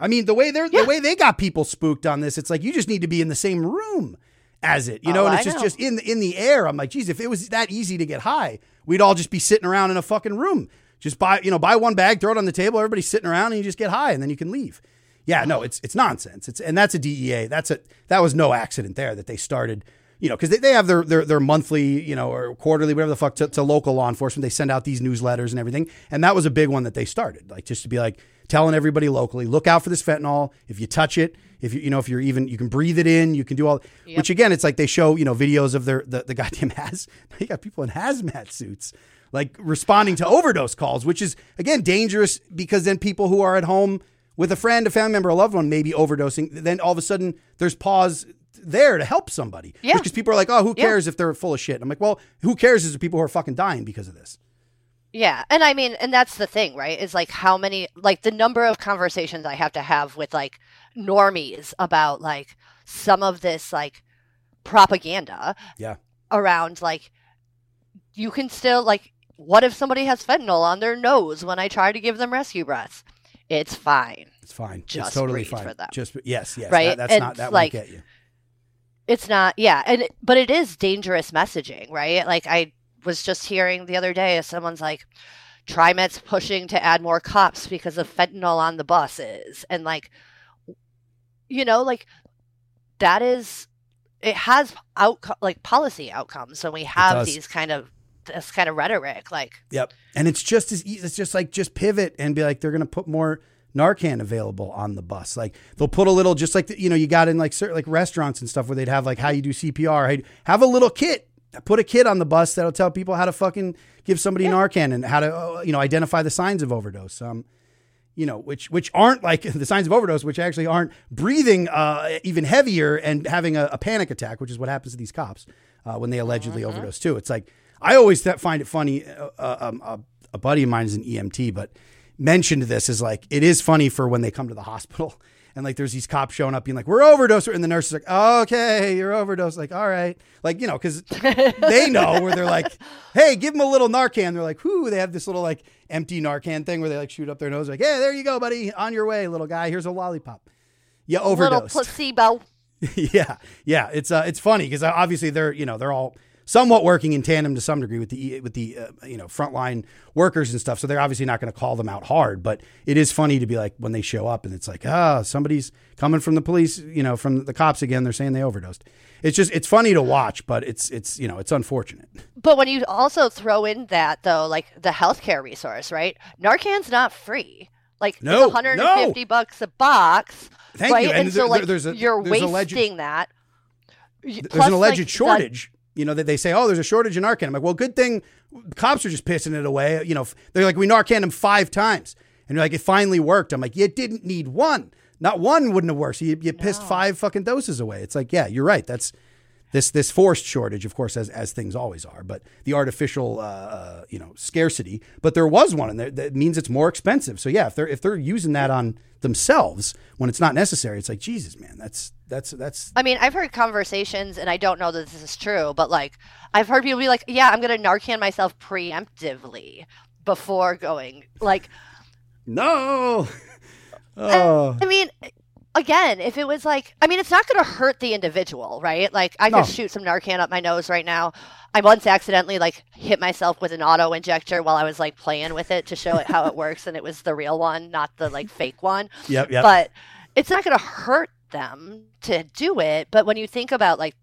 I mean, the way they're Yeah. the way they got people spooked on this, it's like you just need to be in the same room as it, you know, Oh, and I it's just know. just in the in the air. I'm like, geez, if it was that easy to get high, we'd all just be sitting around in a fucking room. Just buy, you know, buy one bag, throw it on the table, everybody's sitting around, and you just get high, and then you can leave. Yeah, no, it's it's nonsense. It's and that's a DEA. That's a that was no accident there that they started. You know, because they, they have their, their their monthly, you know, or quarterly, whatever the fuck, to, to local law enforcement. They send out these newsletters and everything, and that was a big one that they started. Like just to be like telling everybody locally, look out for this fentanyl. If you touch it, if you you know if you're even you can breathe it in, you can do all. Which again, it's like they show you know videos of their the, the goddamn haz. You got people in hazmat suits like responding to overdose calls, which is again dangerous because then people who are at home with a friend, a family member, a loved one maybe overdosing, then all of a sudden there's pause there to help somebody. Yeah. Because people are like, oh, who Yeah. cares if they're full of shit? And I'm like, well, who cares is the people who are fucking dying because of this. Yeah, and I mean, and that's the thing, right? Is like how many, like the number of conversations I have to have with like normies about like some of this like propaganda Yeah. around like you can still like what if somebody has fentanyl on their nose when I try to give them rescue breaths? It's fine. It's fine. Just it's totally fine. for them. Just yes, yes. Right? That, that's And not that like- won't get you. It's not, yeah, and but it is dangerous messaging, right? Like I was just hearing the other day, someone's like, TriMet's pushing to add more cops because of fentanyl on the buses, and like, you know, like that is it has outcome like policy outcomes when we have these kind of this kind of rhetoric, like Yep. And it's just as easy. It's just like just pivot and be like they're going to put more Narcan available on the bus. Like they'll put a little, just like the, you know, you got in like certain like restaurants and stuff where they'd have like how you do CPR. You- Have a little kit. Put a kid on the bus that'll tell people how to fucking give somebody Narcan and how to uh, you know identify the signs of overdose. Um, you know, which which aren't like the signs of overdose, which actually aren't breathing uh, even heavier and having a, a panic attack, which is what happens to these cops uh, when they allegedly overdose too. It's like I always th- find it funny. Uh, uh, um, uh, a buddy of mine is an EMT, but mentioned this is like it is funny for when they come to the hospital and like there's these cops showing up being like we're overdose and the nurse is like okay you're overdose like all right like you know because they know where they're like hey give them a little narcan they're like whoo they have this little like empty narcan thing where they like shoot up their nose like hey there you go buddy on your way little guy here's a lollipop you overdose. little overdosed placebo. yeah, yeah. It's uh, it's funny because obviously they're you know they're all somewhat working in tandem to some degree with the with the uh, you know frontline workers and stuff. So they're obviously not going to call them out hard, but it is funny to be like when they show up and it's like ah somebody's coming from the police, you know, from the cops again. They're saying they overdosed. It's just it's funny to watch, but it's it's you know it's unfortunate. But when you also throw in that though, like the healthcare resource, right? Narcan's not free. Like No, it's 150 bucks a box, Thank right? you. And And, so there- like there's a- you're there's wasting alleged- that. Y- There's plus, an alleged like, the- shortage. You know that they say, oh, there's a shortage in Narcan. I'm like, well, good thing cops are just pissing it away. You know, they're like, we Narcan him five times, and you're like, it finally worked. I'm like, you didn't need one. Not one wouldn't have worked. So you, you pissed five fucking doses away. It's like, yeah, you're right. That's this this forced shortage, of course, as as things always are, but the artificial, uh, uh, you know, scarcity. But there was one, and there- that means it's more expensive. So yeah, if they're if they're using that on themselves when it's not necessary, it's like Jesus, man, that's that's that's I mean, I've heard conversations, and I don't know that this is true, but like, I've heard people be like, "Yeah, I'm gonna Narcan myself preemptively before going." Like, no. Oh. I mean, again, if it was like, I mean, it's not going to hurt the individual, right? Like, I No. could shoot some Narcan up my nose right now. I once accidentally like hit myself with an auto injector while I was like playing with it to show it how it works, and it was the real one, not the like fake one. Yep, yep. But it's not going to hurt them to do it. But when you think about like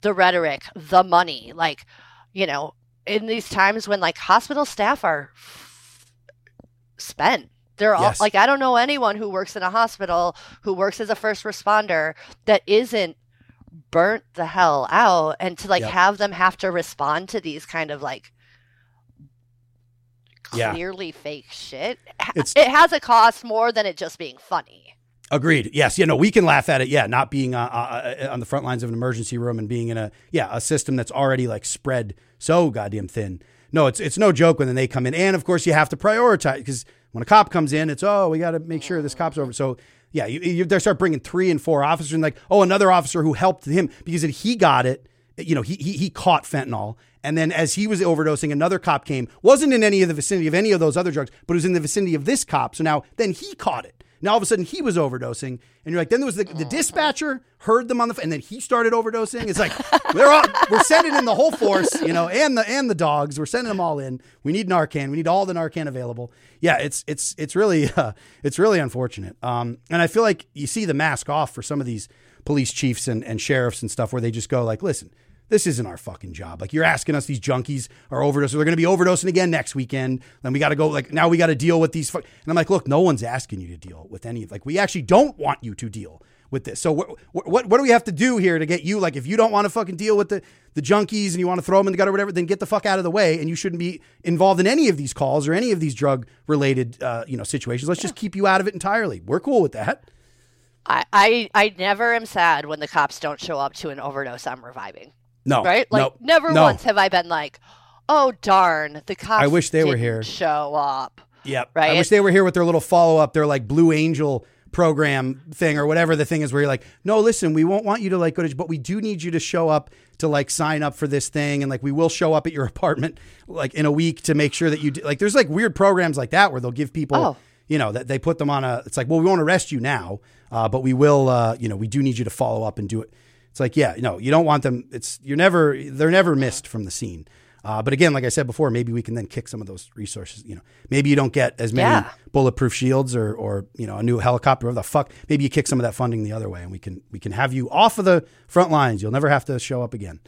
the rhetoric, the money, like, you know, in these times when like hospital staff are spent. They're all Yes. like I don't know anyone who works in a hospital who works as a first responder that isn't burnt the hell out and to like Yep. have them have to respond to these kind of like Yeah. clearly fake shit. It's- it has a cost more than it just being funny. Agreed. Yes. You know, we can laugh at it. Yeah. Not being uh, uh, on the front lines of an emergency room and being in a, yeah, a system that's already like spread so goddamn thin. No, it's, it's no joke when they come in. And of course you have to prioritize because when a cop comes in, it's, oh, we got to make sure this cop's over. So yeah, you, you they start bringing three and four officers and like, oh, another officer who helped him because he got it, you know, he, he, he caught fentanyl. And then as he was overdosing, another cop came, wasn't in any of the vicinity of any of those other drugs, but was in the vicinity of this cop. So now then he caught it. Now all of a sudden he was overdosing, and you're like, then there was the, the dispatcher heard them on the, and then he started overdosing. It's like they're all we're sending in the whole force, you know, and the and the dogs. We're sending them all in. We need Narcan. We need all the Narcan available. Yeah, it's it's it's really uh, it's really unfortunate. Um, and I feel like you see the mask off for some of these police chiefs and, and sheriffs and stuff, where they just go like, listen. This isn't our fucking job. Like you're asking us, these junkies are overdosing. They're going to be overdosing again next weekend. Then we got to go. Like now we got to deal with these. Fu-. And I'm like, look, no one's asking you to deal with any. Like we actually don't want you to deal with this. So what what what do we have to do here to get you? Like if you don't want to fucking deal with the the junkies and you want to throw them in the gutter or whatever, then get the fuck out of the way. And you shouldn't be involved in any of these calls or any of these drug related uh, you know situations. Let's just keep you out of it entirely. We're cool with that. I, I I never am sad when the cops don't show up to an overdose I'm reviving. No, right? Like no, never no. once have I been like, "Oh darn, the cops." I wish they were here. Show up. Yep. Right? I wish they were here with their little follow up, their like Blue Angel program thing or whatever the thing is where you're like, no, listen, we won't want you to like go to, but we do need you to show up to like sign up for this thing. And like, we will show up at your apartment like in a week to make sure that you do, like, there's like weird programs like that where they'll give people, Oh. you know, that they put them on a, it's like, well, we won't arrest you now, uh, but we will, uh, you know, we do need you to follow up and do it. It's like, yeah, no, you don't want them. It's, you're never, they're never missed from the scene. Uh, but again, like I said before, maybe we can then kick some of those resources. You know, maybe you don't get as many Yeah. bulletproof shields or, or you know, a new helicopter. Whatever the fuck. Maybe you kick some of that funding the other way, and we can we can have you off of the front lines. You'll never have to show up again.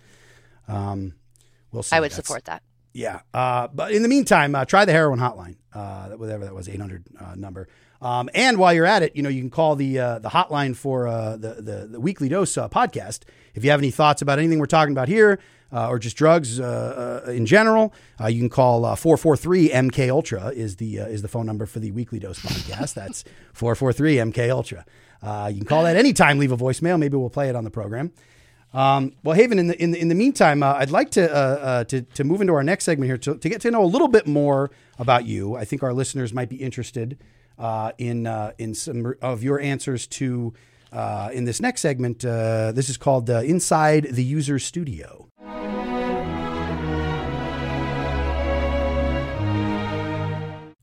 Um, we'll see. I would That's- support that. yeah. Uh, but in the meantime, uh, try the heroin hotline, uh, whatever that was, 800 uh, number. Um, and while you're at it, you know, you can call the uh, the hotline for uh, the, the the weekly dose uh, podcast. If you have any thoughts about anything we're talking about here, uh, or just drugs uh, uh, in general, uh, you can call four four three MK Ultra is the uh, is the phone number for the weekly dose podcast. That's four four three MK Ultra. Uh, you can call that anytime. Leave a voicemail. Maybe we'll play it on the program. Um, well, Haven, in the in the, in the meantime, uh, I'd like to, uh, uh, to to move into our next segment here to, to get to know a little bit more about you. I think our listeners might be interested uh, in uh, in some of your answers to uh, in this next segment. Uh, this is called Inside the User Studio.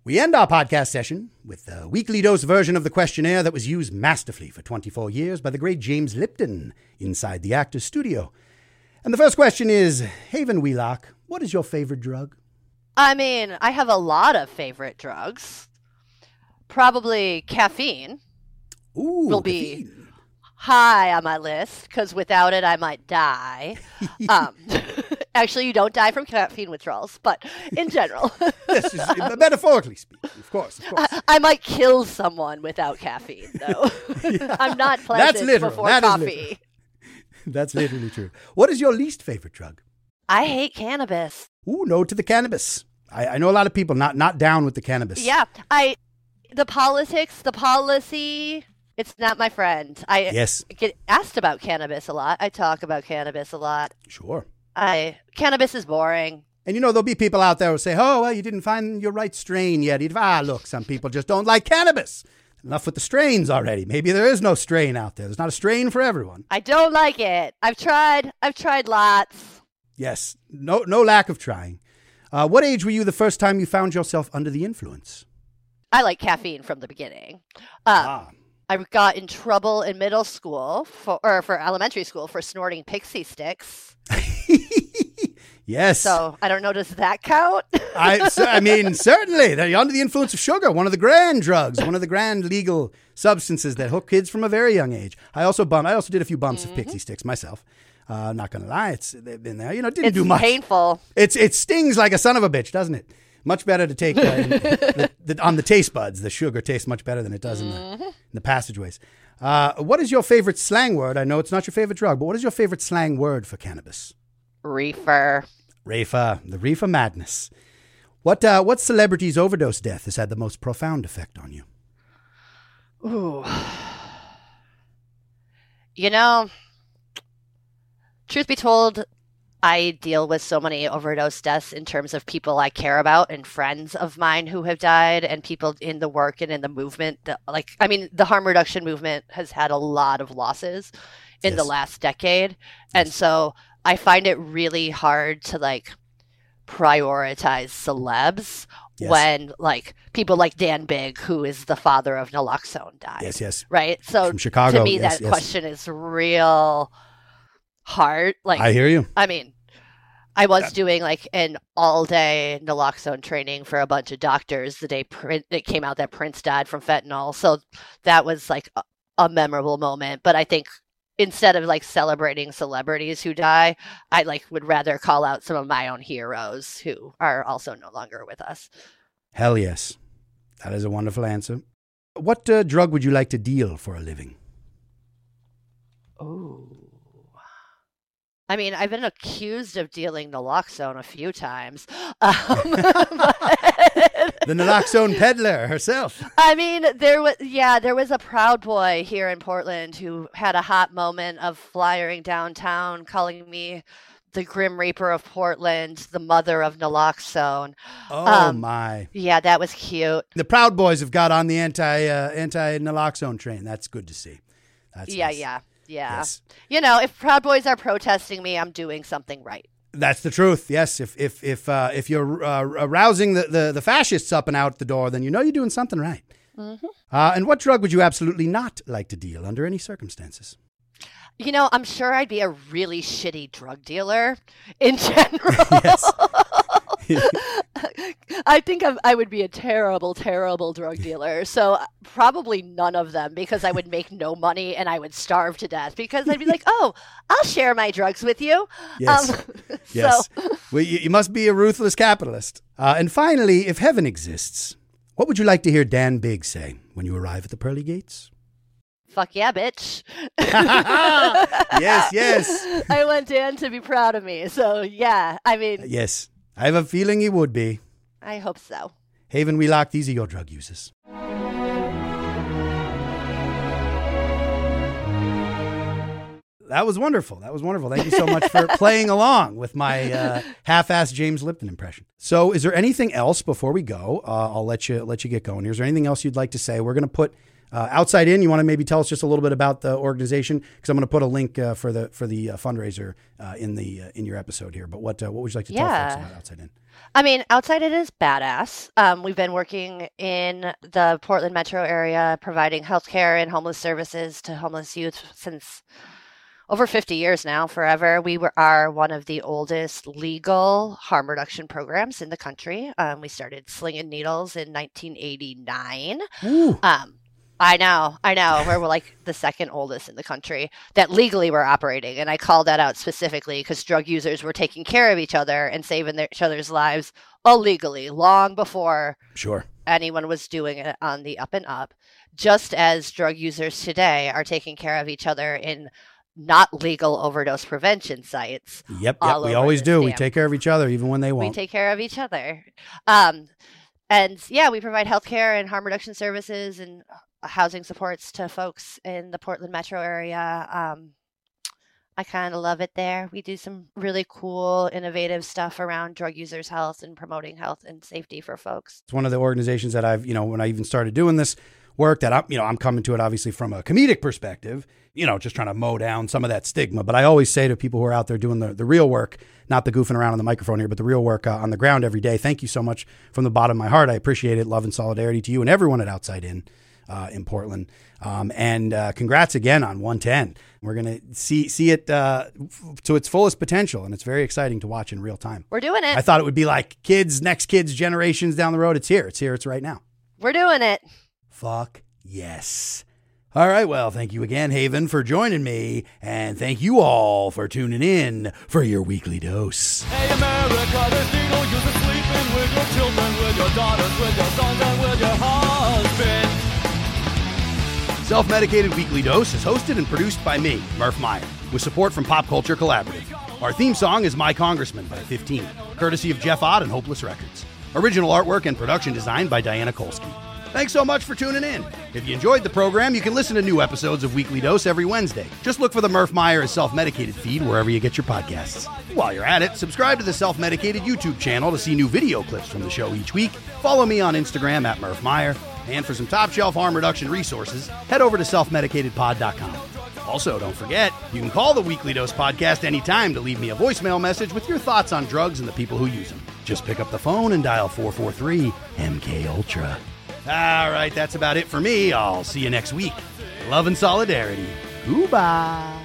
We end our podcast session with the weekly dose version of the questionnaire that was used masterfully for 24 years by the great James Lipton inside the Actors Studio. And the first question is Haven Wheelock, what is your favorite drug? I mean, I have a lot of favorite drugs. Probably caffeine Ooh, will be caffeine. high on my list because without it, I might die. um, actually, you don't die from caffeine withdrawals, but in general, Yes, just- metaphorically speaking, of course, of course. I might kill someone without caffeine, though. I'm not pleasant literal. before That coffee. literal. That's literally true. What is your least favorite drug? I hate cannabis. Ooh, no to the cannabis. I, I know a lot of people not not down with the cannabis. Yeah, I the politics, the policy. It's not my friend. I Yes. get asked about cannabis a lot. I talk about cannabis a lot. Sure. I cannabis is boring. And you know, there'll be people out there who say, oh, well, you didn't find your right strain yet. Ah, look, some people just don't like cannabis. Enough with the strains already. Maybe there is no strain out there. There's not a strain for everyone. I don't like it. I've tried. I've tried lots. Yes, no, no lack of trying. Uh, what age were you the first time you found yourself under the influence? I like caffeine from the beginning. Um, Ah, I got in trouble in middle school for or for elementary school for snorting Pixy Stix. yes. So I don't know. Does that count? I, so- I mean, certainly. They're under the influence of sugar, one of the grand drugs, one of the grand legal substances that hook kids from a very young age. I also bum, I also did a few bumps of Pixy Stix myself. Uh, not gonna lie, it's they've been there. You know, it didn't it's do much. painful. It's it stings like a son of a bitch, doesn't it? Much better to take the, the, on the taste buds. The sugar tastes much better than it does in, the, in the passageways. Uh, what is your favorite slang word? I know it's not your favorite drug, but what is your favorite slang word for cannabis? Reefer. Reefer, the reefer madness. What uh, what celebrity's overdose death has had the most profound effect on you? Ooh. You know, truth be told, I deal with so many overdose deaths in terms of people I care about and friends of mine who have died and people in the work and in the movement. That, like, I mean, the harm reduction movement has had a lot of losses in the last decade. And so I find it really hard to like prioritize celebs Yes. when like people like Dan Bigg, who is the father of naloxone, died. Yes, yes. Right. So From Chicago, to me, yes, that yes. question is real hard. Like I hear you. I mean, I was doing like an all day naloxone training for a bunch of doctors the day Prin- it came out that Prince died from fentanyl. So that was like a, a memorable moment. But I think instead of like celebrating celebrities who die, I like would rather call out some of my own heroes who are also no longer with us. Hell yes. That is a wonderful answer. What uh, drug would you like to deal for a living? Oh. I mean, I've been accused of dealing naloxone a few times. Um, but- The naloxone peddler herself. I mean, there was yeah, there was a proud boy here in Portland who had a hot moment of flyering downtown, calling me the Grim Reaper of Portland, the mother of naloxone. Oh Um, my! Yeah, that was cute. The Proud Boys have got on the anti uh, anti naloxone train. That's good to see. That's yeah, nice. yeah, yeah. Yes. You know, if Proud Boys are protesting me, I'm doing something right. That's the truth. Yes, if if if uh, if you're uh, rousing the, the the fascists up and out the door, then you know you're doing something right. Mm-hmm. Uh, and what drug would you absolutely not like to deal under any circumstances? You know, I'm sure I'd be a really shitty drug dealer in general. I think I'm, I would be a terrible, terrible drug dealer. So uh, probably none of them because I would make no money and I would starve to death because I'd be like, oh, I'll share my drugs with you. Yes. Um, Yes. So well, you, you must be a ruthless capitalist. Uh, and finally, if heaven exists, what would you like to hear Dan Bigg say when you arrive at the pearly gates? fuck yeah, bitch. yes, yes. I want Dan to be proud of me. So yeah, I mean, Yes. I have a feeling he would be. I hope so. Haven Wheelock, these are your drug users. That was wonderful. That was wonderful. Thank you so much for playing along with my uh, half-assed James Lipton impression. So, is there anything else before we go? Uh, I'll let you let you get going. Is there anything else you'd like to say? We're going to put uh, outside in. You want to maybe tell us just a little bit about the organization because I'm going to put a link uh, for the for the uh, fundraiser uh, in the uh, in your episode here. But what uh, what would you like to tell Yeah. folks about outside in? I mean, outside In is badass. Um, we've been working in the Portland metro area, providing healthcare and homeless services to homeless youth since over 50 years now, forever. We were, are one of the oldest legal harm reduction programs in the country. Um, we started slinging needles in 1989. Ooh. Um, I know, I know. We're, we're like the second oldest in the country that legally we're operating, and I called that out specifically because drug users were taking care of each other and saving their, each other's lives illegally long before Sure. anyone was doing it on the up and up. Just as drug users today are taking care of each other in not legal overdose prevention sites. Yep. Yep. We always do. We take care of each other even when they want. we won't. take care of each other. Um, and yeah, we provide healthcare and harm reduction services and housing supports to folks in the Portland metro area. Um, I kind of love it there. We do some really cool, innovative stuff around drug users' health and promoting health and safety for folks. It's one of the organizations that I've, you know, when I even started doing this work that I'm, you know, I'm coming to it obviously from a comedic perspective, you know, just trying to mow down some of that stigma. But I always say to people who are out there doing the, the real work, not the goofing around on the microphone here, but the real work uh, on the ground every day. Thank you so much from the bottom of my heart. I appreciate it. Love and solidarity to you and everyone at Outside In uh, in Portland. Um, and uh, congrats again on 110. We're going to see see it uh, f- to its fullest potential, and it's very exciting to watch in real time. We're doing it. I thought it would be like kids, next kids, generations down the road. It's here. It's here. It's right now. We're doing it. Fuck yes. All right. Well, thank you again, Haven, for joining me. And thank you all for tuning in for your weekly dose. Hey America, Self Medicated Weekly Dose is hosted and produced by me, Murph Meyer, with support from Pop Culture Collaborative. Our theme song is My Congressman by 15, courtesy of Jeff Ott and Hopeless Records. Original artwork and production design by Diana Kolsky. Thanks so much for tuning in. If you enjoyed the program, you can listen to new episodes of Weekly Dose every Wednesday. Just look for the Murph Meyer is Self Medicated feed wherever you get your podcasts. While you're at it, subscribe to the Self Medicated YouTube channel to see new video clips from the show each week. Follow me on Instagram at Murph Meyer. And for some top shelf harm reduction resources, head over to selfmedicatedpod.com. Also, don't forget, you can call the Weekly Dose podcast anytime to leave me a voicemail message with your thoughts on drugs and the people who use them. Just pick up the phone and dial 443 MK Ultra. All right, that's about it for me. I'll see you next week. Love and solidarity. Goodbye.